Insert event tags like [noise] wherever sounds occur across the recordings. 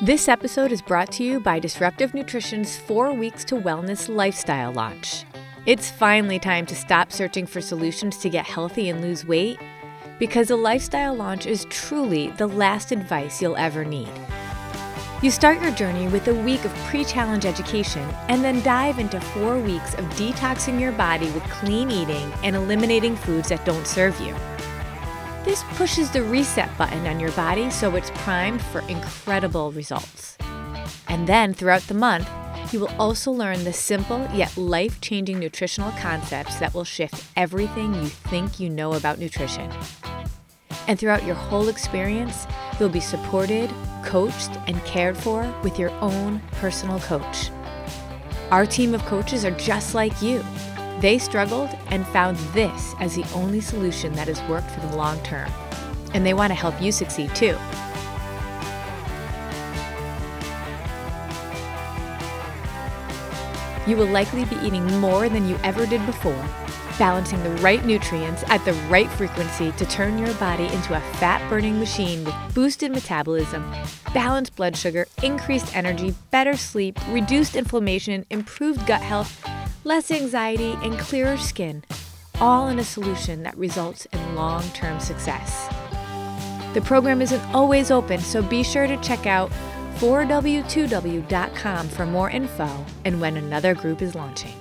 This episode is brought to you by Disruptive Nutrition's Four Weeks to Wellness Lifestyle launch. It's finally time to stop searching for solutions to get healthy and lose weight because a lifestyle launch is truly the last advice you'll ever need. You start your journey with a week of pre challenge education and then dive into four weeks of detoxing your body with clean eating and eliminating foods that don't serve you. This pushes the reset button on your body so it's primed for incredible results. And then throughout the month, you will also learn the simple yet life changing nutritional concepts that will shift everything you think you know about nutrition. And throughout your whole experience, you'll be supported, coached, and cared for with your own personal coach. Our team of coaches are just like you. They struggled and found this as the only solution that has worked for the long term. And they want to help you succeed too. You will likely be eating more than you ever did before, balancing the right nutrients at the right frequency to turn your body into a fat burning machine with boosted metabolism, balanced blood sugar, increased energy, better sleep, reduced inflammation, improved gut health, less anxiety, and clearer skin, all in a solution that results in long term success. The program isn't always open, so be sure to check out 4w2w.com for more info and when another group is launching.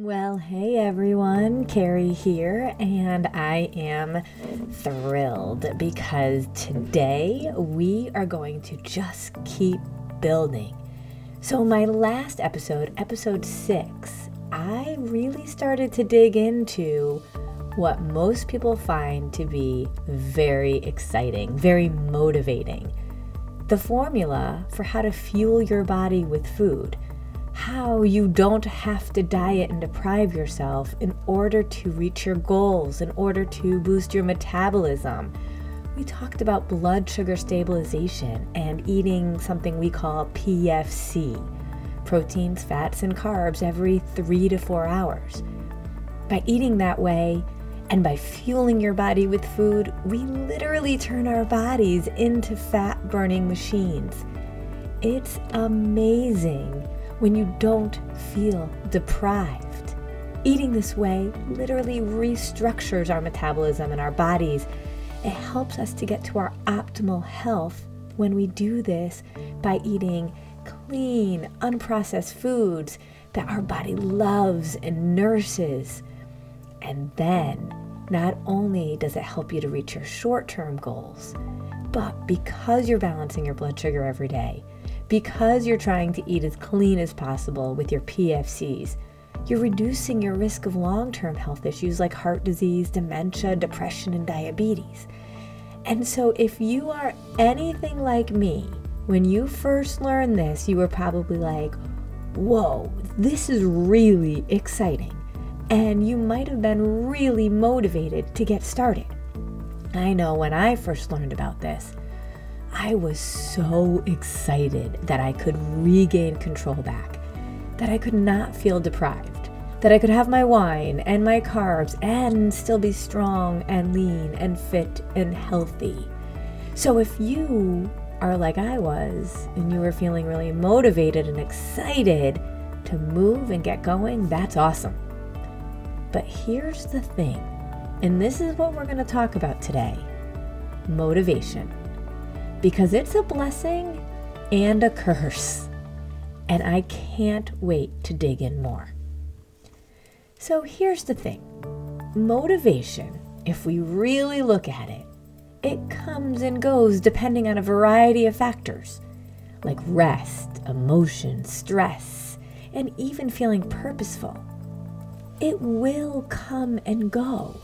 Well, hey everyone, Carrie here, and I am thrilled because today we are going to just keep building. So, my last episode, episode six, I really started to dig into what most people find to be very exciting, very motivating. The formula for how to fuel your body with food, how you don't have to diet and deprive yourself in order to reach your goals, in order to boost your metabolism. We talked about blood sugar stabilization and eating something we call PFC proteins, fats, and carbs every three to four hours. By eating that way, and by fueling your body with food, we literally turn our bodies into fat burning machines. It's amazing when you don't feel deprived. Eating this way literally restructures our metabolism and our bodies. It helps us to get to our optimal health when we do this by eating clean, unprocessed foods that our body loves and nurses. And then not only does it help you to reach your short term goals, but because you're balancing your blood sugar every day, because you're trying to eat as clean as possible with your PFCs, you're reducing your risk of long term health issues like heart disease, dementia, depression, and diabetes. And so, if you are anything like me, when you first learned this, you were probably like, whoa, this is really exciting and you might have been really motivated to get started. I know when I first learned about this, I was so excited that I could regain control back, that I could not feel deprived, that I could have my wine and my carbs and still be strong and lean and fit and healthy. So if you are like I was and you were feeling really motivated and excited to move and get going, that's awesome. But here's the thing, and this is what we're going to talk about today motivation. Because it's a blessing and a curse. and I can't wait to dig in more. So here's the thing motivation, if we really look at it, it comes and goes depending on a variety of factors like rest, emotion, stress, and even feeling purposeful. It will come and go.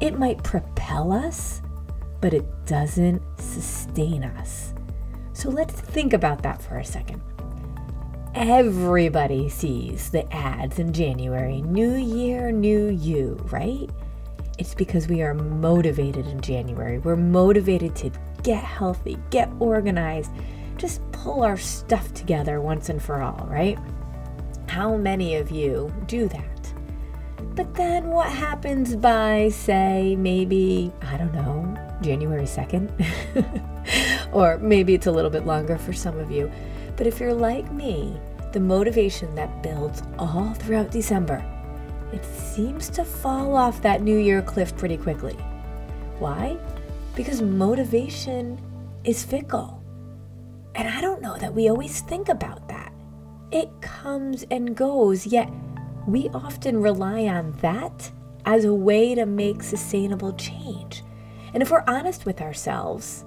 It might propel us, but it doesn't sustain us. So let's think about that for a second. Everybody sees the ads in January New Year, New You, right? It's because we are motivated in January. We're motivated to get healthy, get organized, just pull our stuff together once and for all, right? How many of you do that? But then what happens by, say, maybe, I don't know, January 2nd? [laughs] or maybe it's a little bit longer for some of you. But if you're like me, the motivation that builds all throughout December it seems to fall off that New Year cliff pretty quickly. Why? Because motivation is fickle. And I don't know that we always think about that. It comes and goes, yet we often rely on that as a way to make sustainable change. And if we're honest with ourselves,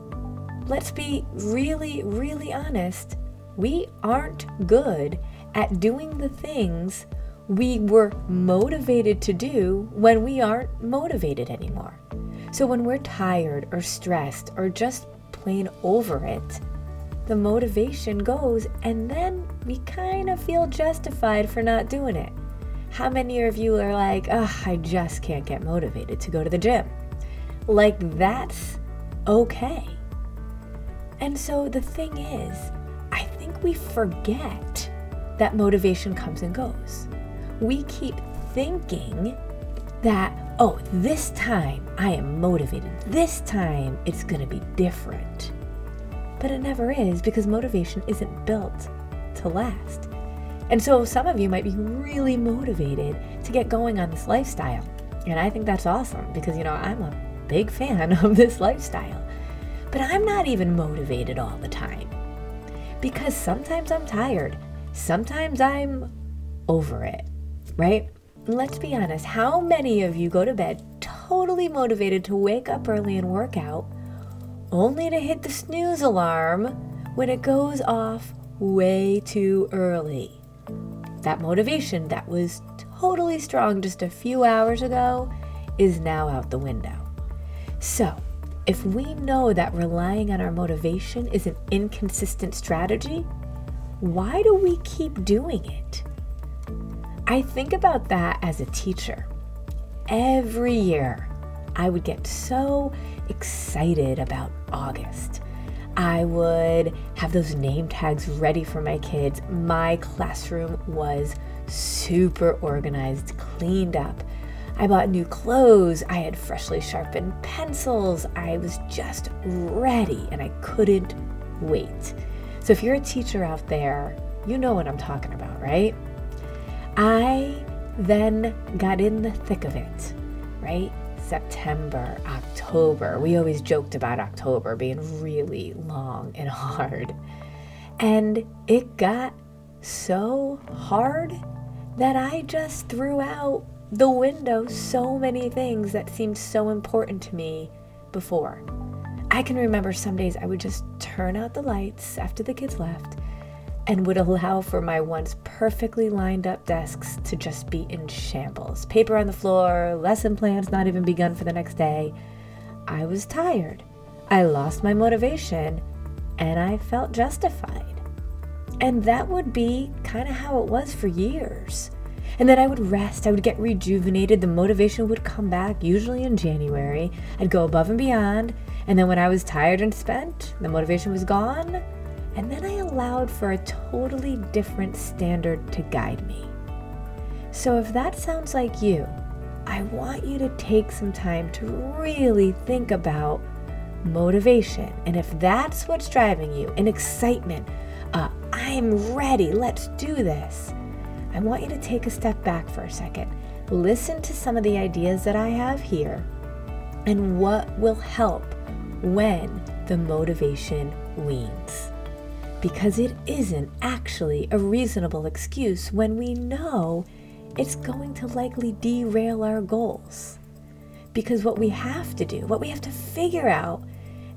let's be really, really honest, we aren't good at doing the things we were motivated to do when we aren't motivated anymore. So when we're tired or stressed or just plain over it, the motivation goes and then we kind of feel justified for not doing it. How many of you are like, ugh, I just can't get motivated to go to the gym? Like, that's okay. And so the thing is, think we forget that motivation comes and goes we keep thinking that, oh, this time I am motivated. This time it's going to be different. But it never is because motivation isn't built to last. And so some of you might be really motivated to get going on this lifestyle. And I think that's awesome because, you know, I'm a big fan [laughs] of this lifestyle. But I'm not even motivated all the time because sometimes I'm tired. Sometimes I'm over it right? Let's be honest, how many of you go to bed totally motivated to wake up early and work out, only to hit the snooze alarm when it goes off way too early? That motivation that was totally strong just a few hours ago is now out the window. So, if we know that relying on our motivation is an inconsistent strategy, why do we keep doing it? I think about that as a teacher. Every year, I would get so excited about August. I would have those name tags ready for my kids. My classroom was super organized, cleaned up. I bought new clothes. I had freshly sharpened pencils. I was just ready and I couldn't wait. So, if you're a teacher out there, you know what I'm talking about, right? I then got in the thick of it, right? September, October. We always joked about October being really long and hard. And it got so hard that I just threw out the window so many things that seemed so important to me before. I can remember some days I would just turn out the lights after the kids left and would allow for my once perfectly lined up desks to just be in shambles. Paper on the floor, lesson plans not even begun for the next day. I was tired. I lost my motivation, and I felt justified. And that would be kind of how it was for years. And then I would rest, I would get rejuvenated, the motivation would come back, usually in January. I'd go above and beyond, and then when I was tired and spent, the motivation was gone and then I allowed for a totally different standard to guide me. So if that sounds like you, I want you to take some time to really think about motivation. And if that's what's driving you, an excitement, uh, I'm ready, let's do this, I want you to take a step back for a second. Listen to some of the ideas that I have here and what will help when the motivation weans. because it isn't actually a reasonable excuse when we know it's going to likely derail our goals. Because what we have to do, what we have to figure out,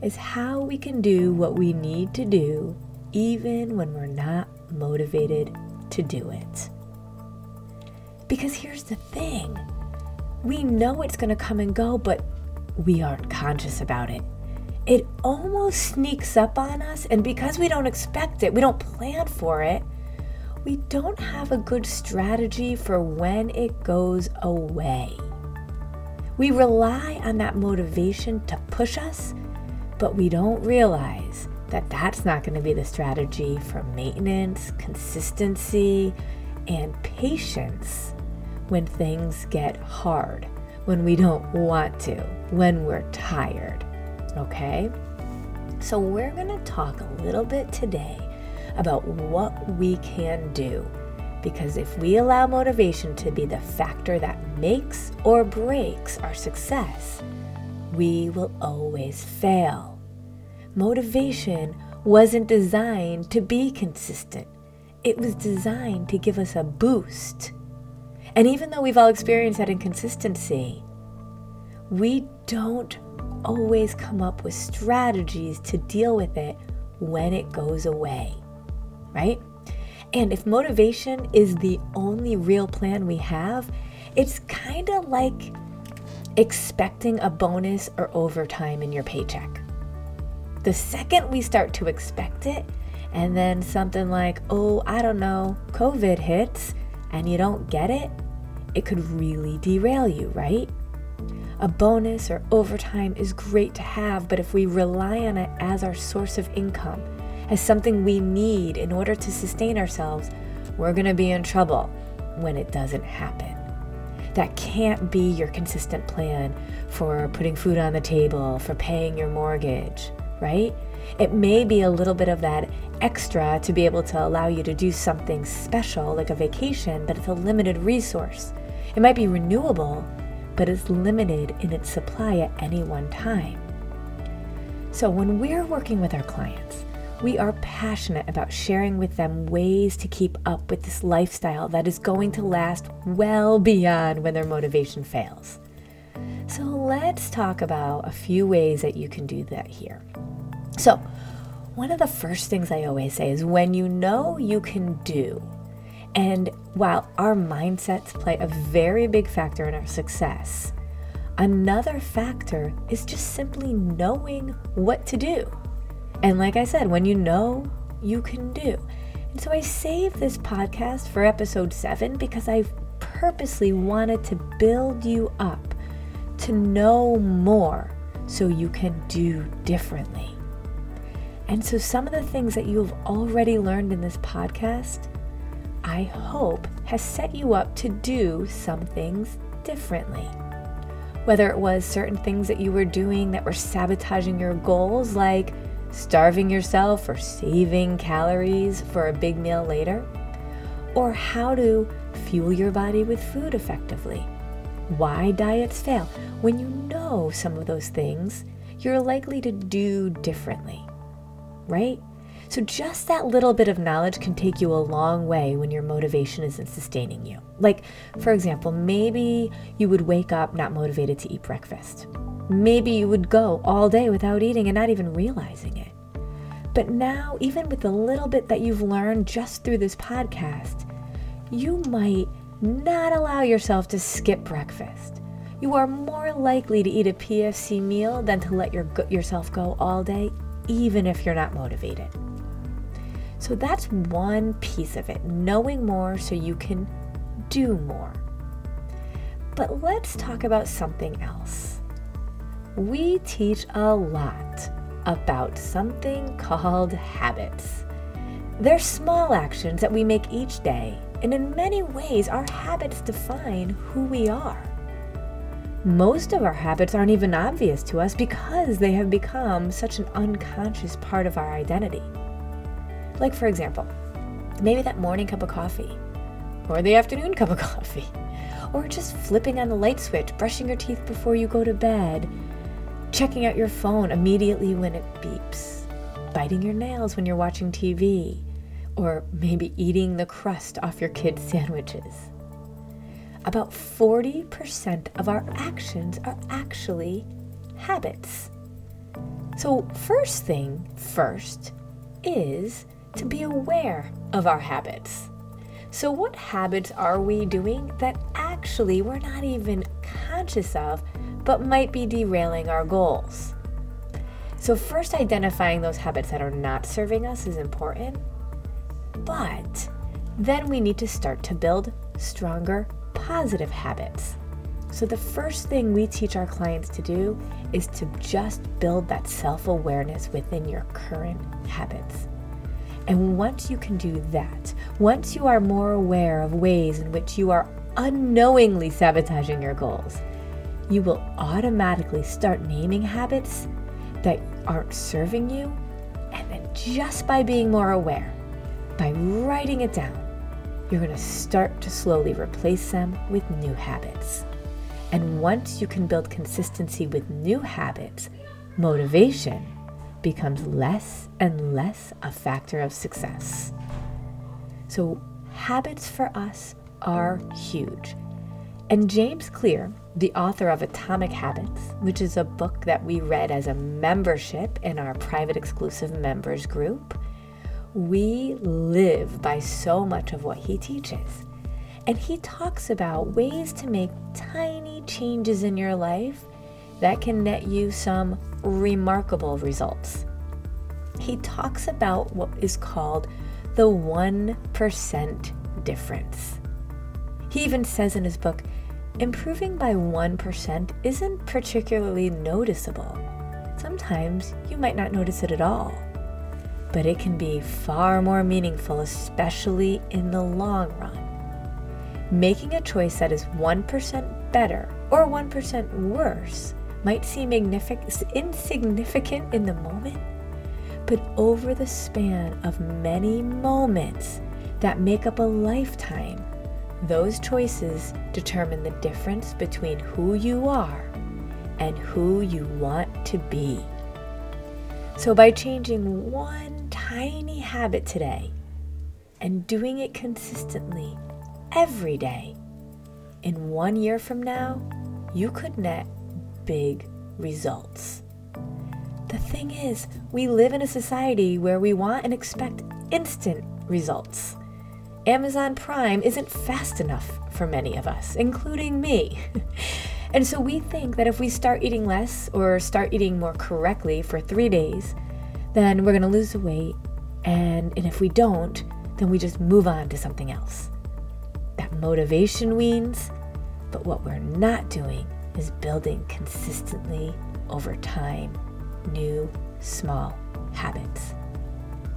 is how we can do what we need to do even when we're not motivated to do it. Because here's the thing we know it's going to come and go, but we aren't conscious about it. It almost sneaks up on us, and because we don't expect it, we don't plan for it, we don't have a good strategy for when it goes away. We rely on that motivation to push us, but we don't realize that that's not going to be the strategy for maintenance, consistency, and patience when things get hard, when we don't want to, when we're tired. Okay? So, we're going to talk a little bit today about what we can do. Because if we allow motivation to be the factor that makes or breaks our success, we will always fail. Motivation wasn't designed to be consistent, it was designed to give us a boost. And even though we've all experienced that inconsistency, we don't always come up with strategies to deal with it when it goes away, right? And if motivation is the only real plan we have, it's kind of like expecting a bonus or overtime in your paycheck. The second we start to expect it, and then something like, oh, I don't know, COVID hits, and you don't get it, it could really derail you, right? A bonus or overtime is great to have, but if we rely on it as our source of income, as something we need in order to sustain ourselves, we're going to be in trouble when it doesn't happen. That can't be your consistent plan for putting food on the table, for paying your mortgage right? It may be a little bit of that extra to be able to allow you to do something special like a vacation, but it's a limited resource. It might be renewable, but it's limited in its supply at any one time. So when we're working with our clients, we are passionate about sharing with them ways to keep up with this lifestyle that is going to last well beyond when their motivation fails. So let's talk about a few ways that you can do that here. So, one of the first things I always say is when you know you can do, and while our mindsets play a very big factor in our success, another factor is just simply knowing what to do. And like I said, when you know, you can do. And so I saved this podcast for episode seven because I purposely wanted to build you up to know more so you can do differently. And so, some of the things that you've already learned in this podcast, I hope, has set you up to do some things differently. Whether it was certain things that you were doing that were sabotaging your goals, like starving yourself or saving calories for a big meal later, or how to fuel your body with food effectively. Why diets fail. When you know some of those things, you're likely to do differently right? So, just that little bit of knowledge can take you a long way when your motivation isn't sustaining you. Like, for example, maybe you would wake up not motivated to eat breakfast. Maybe you would go all day without eating and not even realizing it. But now, even with the little bit that you've learned just through this podcast, you might not allow yourself to skip breakfast. You are more likely to eat a PFC meal than to let your, yourself go all day, even if you're not motivated. So that's one piece of it, knowing more so you can do more. But let's talk about something else. We teach a lot about something called habits. They're small actions that we make each day, and in many ways, our habits define who we are. Most of our habits aren't even obvious to us because they have become such an unconscious part of our identity. Like, for example, maybe that morning cup of coffee, or the afternoon cup of [laughs] coffee, or just flipping on the light switch, brushing your teeth before you go to bed, checking out your phone immediately when it beeps. biting your nails when you're watching TV, or maybe eating the crust off your kids' [laughs] sandwiches. About 40% of our actions are actually habits. So, first thing first is to be aware of our habits. So, what habits are we doing that actually we're not even conscious of, but might be derailing our goals? So, first, identifying those habits that are not serving us is important, but then we need to start to build stronger, positive habits. So, the first thing we teach our clients to do is to just build that self awareness within your current habits. And once you can do that, once you are more aware of ways in which you are unknowingly sabotaging your goals, you will automatically start naming habits that aren't serving you. And then just by being more aware, by writing it down, you're going to start to slowly replace them with new habits. And once you can build consistency with new habits, motivation becomes less and less a factor of success. So, habits for us are huge. And James Clear, the author of Atomic Habits, which is a book that we read as a membership in our private exclusive members group, we live by so much of what he teaches. And he talks about ways to make tiny changes in your life that can net you some remarkable results. He talks about what is called the 1% difference. He even says in his book, improving by 1% isn't particularly noticeable. Sometimes you might not notice it at all, but it can be far more meaningful, especially in the long run. Making a choice that is 1% better or 1% worse might seem insignificant in the moment, but over the span of many moments that make up a lifetime, those choices determine the difference between who you are and who you want to be. So, by changing one tiny habit today and doing it consistently, every day. In one year from now, you could net big results. The thing is, we live in a society where we want and expect instant results. Amazon Prime isn't fast enough for many of us, including me. [laughs] and so we think that if we start eating less or start eating more correctly for three days, then we're going to lose the weight. And, and if we don't, then we just move on to something else That motivation weans, but what we're not doing is building consistently over time new small habits.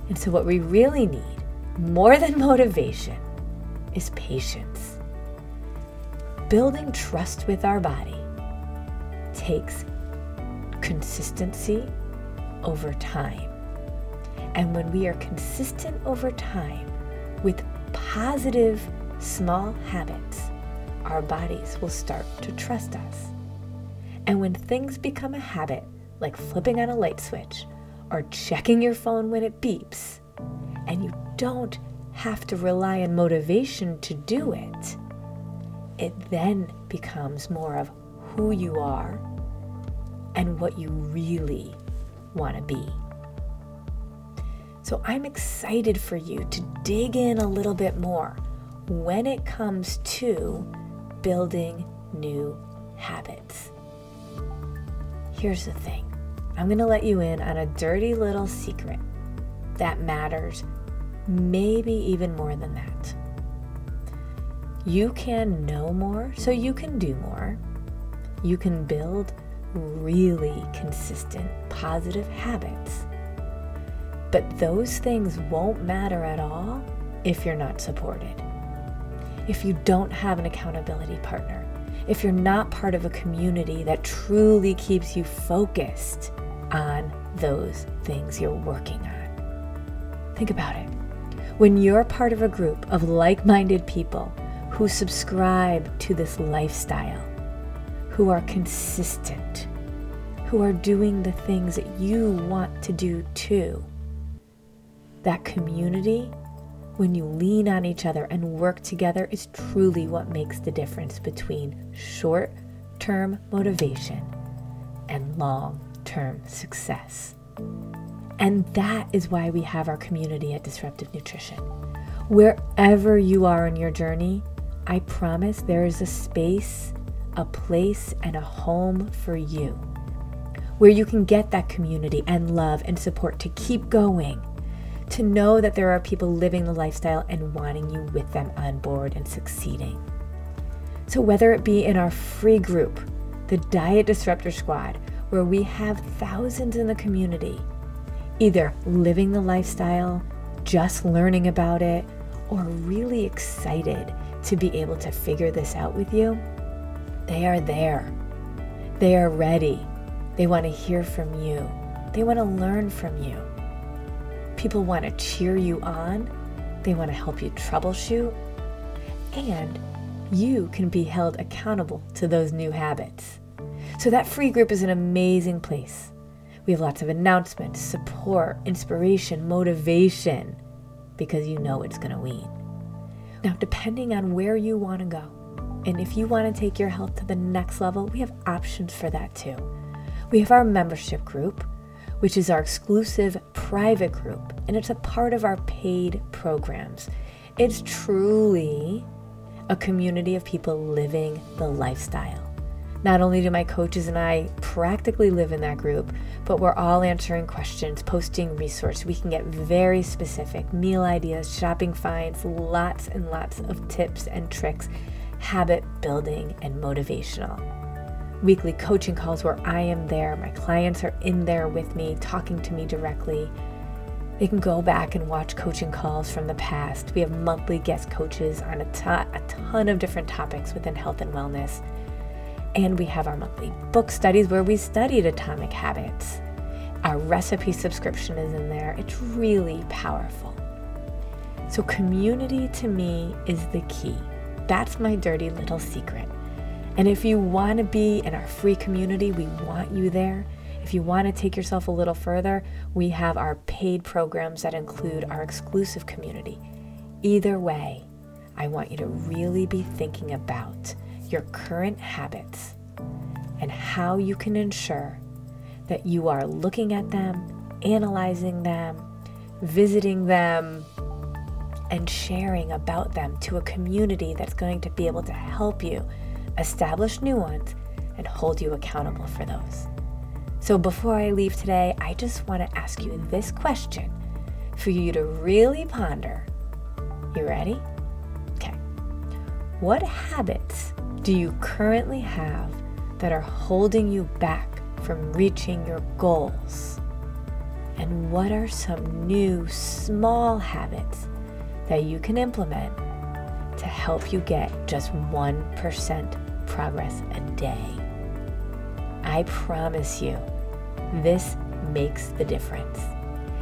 And so, what we really need more than motivation is patience. Building trust with our body takes consistency over time. And when we are consistent over time with positive small habits, our bodies will start to trust us. And when things become a habit, like flipping on a light switch or checking your phone when it beeps, and you don't have to rely on motivation to do it, it then becomes more of who you are and what you really want to be. So I'm excited for you to dig in a little bit more when it comes to building new habits. Here's the thing I'm going to let you in on a dirty little secret that matters, maybe even more than that. You can know more, so you can do more. You can build really consistent positive habits. But those things won't matter at all if you're not supported if you don't have an accountability partner, if you're not part of a community that truly keeps you focused on those things you're working on. Think about it. When you're part of a group of like minded people who subscribe to this lifestyle, who are consistent, who are doing the things that you want to do too, that community, when you lean on each other and work together, is truly what makes the difference between short term motivation and long term success. And that is why we have our community at Disruptive Nutrition. Wherever you are in your journey, I promise there is a space, a place, and a home for you where you can get that community and love and support to keep going, to know that there are people living the lifestyle and wanting you with them on board and succeeding. So, whether it be in our free group, the Diet Disruptor Squad, where we have thousands in the community, either living the lifestyle, just learning about it, or really excited to be able to figure this out with you, they are there. They are ready. They want to hear from you. They want to learn from you. People want to cheer you on. They want to help you troubleshoot. And you can be held accountable to those new habits. So, that free group is an amazing place. We have lots of announcements, support, inspiration, motivation, because you know it's going to wean. Now, depending on where you want to go, and if you want to take your health to the next level, we have options for that too. We have our membership group, which is our exclusive private group, and it's a part of our paid programs. It's truly a community of people living the lifestyle. Not only do my coaches and I practically live in that group, but we're all answering questions, posting resources. We can get very specific meal ideas, shopping finds, lots and lots of tips and tricks, habit building, and motivational. Weekly coaching calls where I am there. My clients are in there with me, talking to me directly. They can go back and watch coaching calls from the past. We have monthly guest coaches on a ton, a ton of different topics within health and wellness. And we have our monthly book studies where we studied atomic habits. Our recipe subscription is in there. It's really powerful. So, community to me is the key. That's my dirty little secret. And if you want to be in our free community, we want you there. If you want to take yourself a little further, we have our paid programs that include our exclusive community. Either way, I want you to really be thinking about your current habits and how you can ensure that you are looking at them, analyzing them, visiting them, and sharing about them to a community that's going to be able to help you establish new ones and hold you accountable for those. So, before I leave today, I just want to ask you this question for you to really ponder. You ready? Okay. What habits do you currently have that are holding you back from reaching your goals? And what are some new small habits that you can implement to help you get just 1% progress a day? I promise you, this makes the difference.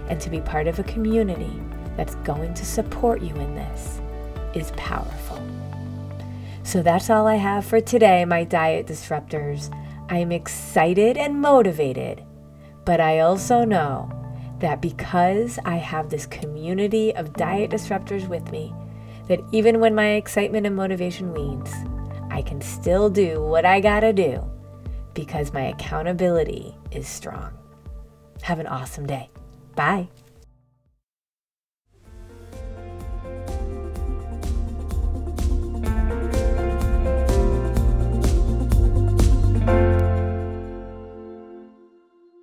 And to be part of a community that's going to support you in this is powerful. So that's all I have for today, my diet disruptors. I'm excited and motivated, but I also know that because I have this community of diet disruptors with me, that even when my excitement and motivation weans, I can still do what I gotta do because my accountability is strong. Have an awesome day. Bye.